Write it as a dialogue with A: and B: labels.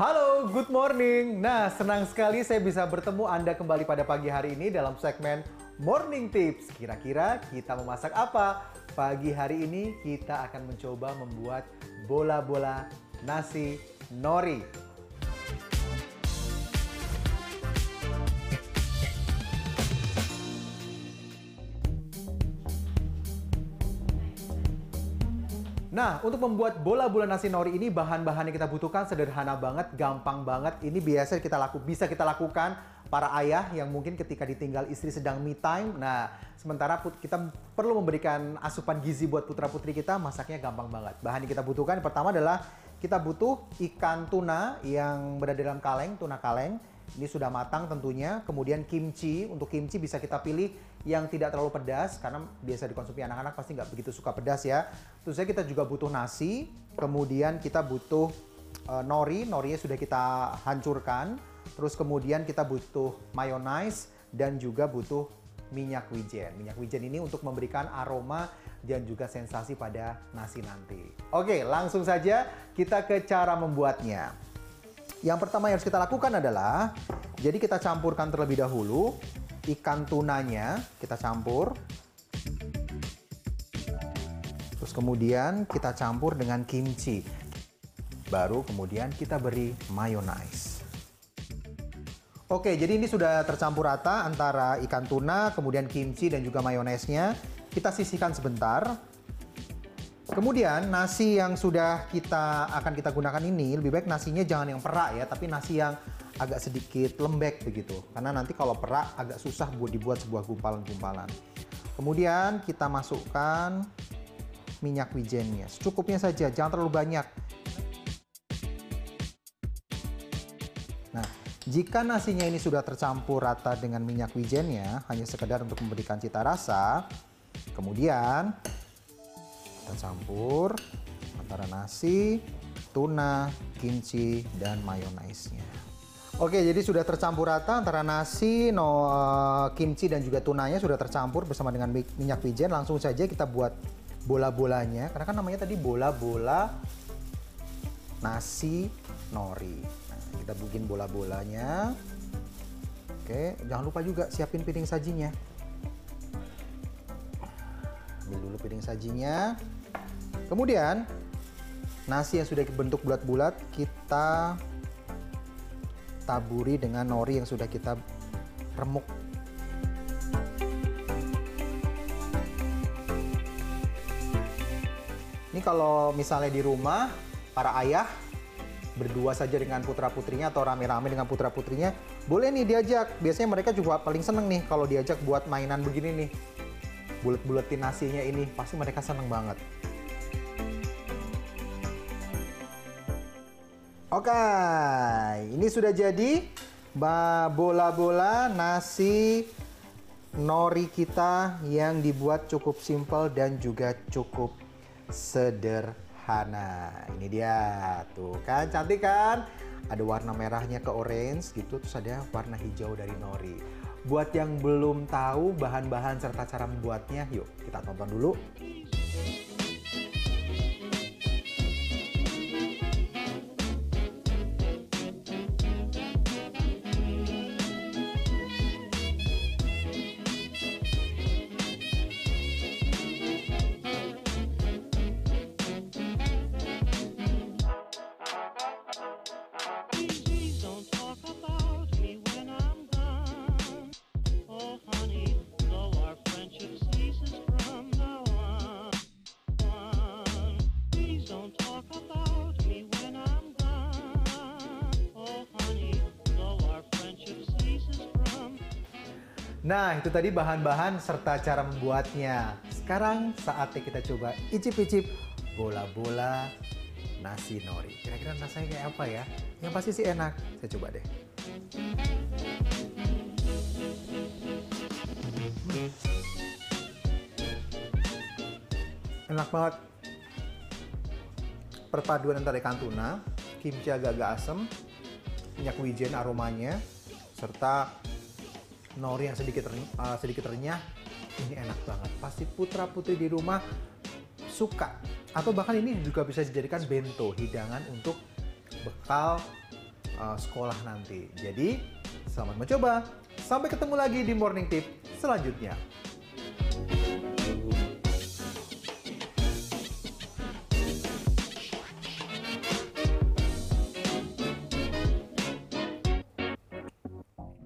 A: Halo, good morning. Nah, senang sekali saya bisa bertemu Anda kembali pada pagi hari ini dalam segmen Morning Tips. Kira-kira kita memasak apa? Pagi hari ini kita akan mencoba membuat bola-bola nasi nori. Nah, untuk membuat bola-bola nasi nori ini bahan-bahan yang kita butuhkan sederhana banget, gampang banget. Ini biasa kita laku bisa kita lakukan para ayah yang mungkin ketika ditinggal istri sedang me time. Nah, sementara kita perlu memberikan asupan gizi buat putra-putri kita, masaknya gampang banget. Bahan yang kita butuhkan pertama adalah kita butuh ikan tuna yang berada dalam kaleng, tuna kaleng. Ini sudah matang tentunya. Kemudian kimchi, untuk kimchi bisa kita pilih yang tidak terlalu pedas karena biasa dikonsumsi anak-anak pasti nggak begitu suka pedas ya. Terus saya kita juga butuh nasi, kemudian kita butuh uh, nori, norinya sudah kita hancurkan. Terus kemudian kita butuh mayonnaise dan juga butuh minyak wijen. Minyak wijen ini untuk memberikan aroma dan juga sensasi pada nasi nanti. Oke, langsung saja kita ke cara membuatnya. Yang pertama yang harus kita lakukan adalah, jadi kita campurkan terlebih dahulu ikan tunanya, kita campur. Terus kemudian kita campur dengan kimchi. Baru kemudian kita beri mayonnaise. Oke, jadi ini sudah tercampur rata antara ikan tuna, kemudian kimchi dan juga mayonaise-nya. Kita sisihkan sebentar. Kemudian nasi yang sudah kita akan kita gunakan ini lebih baik nasinya jangan yang perak ya, tapi nasi yang agak sedikit lembek begitu. Karena nanti kalau perak agak susah buat dibuat sebuah gumpalan-gumpalan. Kemudian kita masukkan minyak wijennya. Secukupnya saja, jangan terlalu banyak. Nah, jika nasinya ini sudah tercampur rata dengan minyak wijennya, hanya sekedar untuk memberikan cita rasa, kemudian kita campur antara nasi, tuna, kimchi, dan mayonaise-nya. Oke, jadi sudah tercampur rata antara nasi, no, uh, kimchi, dan juga tunanya sudah tercampur bersama dengan minyak wijen. Langsung saja kita buat bola-bolanya, karena kan namanya tadi bola-bola nasi nori. Nah, kita bikin bola-bolanya. Oke, jangan lupa juga siapin piring sajinya. Ambil dulu piring sajinya. Kemudian nasi yang sudah dibentuk bulat-bulat kita taburi dengan nori yang sudah kita remuk. Ini kalau misalnya di rumah para ayah berdua saja dengan putra putrinya atau rame-rame dengan putra putrinya boleh nih diajak. Biasanya mereka juga paling seneng nih kalau diajak buat mainan begini nih. Bulet-buletin nasinya ini pasti mereka seneng banget. Oke, ini sudah jadi bola-bola nasi nori kita yang dibuat cukup simple dan juga cukup sederhana. Ini dia, tuh kan cantik kan? Ada warna merahnya ke orange gitu, terus ada warna hijau dari nori. Buat yang belum tahu bahan-bahan serta cara membuatnya, yuk kita tonton dulu. Nah, itu tadi bahan-bahan serta cara membuatnya. Sekarang saatnya kita coba icip-icip bola-bola nasi nori. Kira-kira rasanya kayak apa ya? Yang pasti sih enak. Saya coba deh. Enak banget. Perpaduan antara ikan tuna, kimchi agak-agak asem, minyak wijen aromanya, serta nori yang sedikit uh, sedikit renyah ini enak banget pasti putra putri di rumah suka atau bahkan ini juga bisa dijadikan bento hidangan untuk bekal uh, sekolah nanti. Jadi, selamat mencoba. Sampai ketemu lagi di Morning Tip selanjutnya.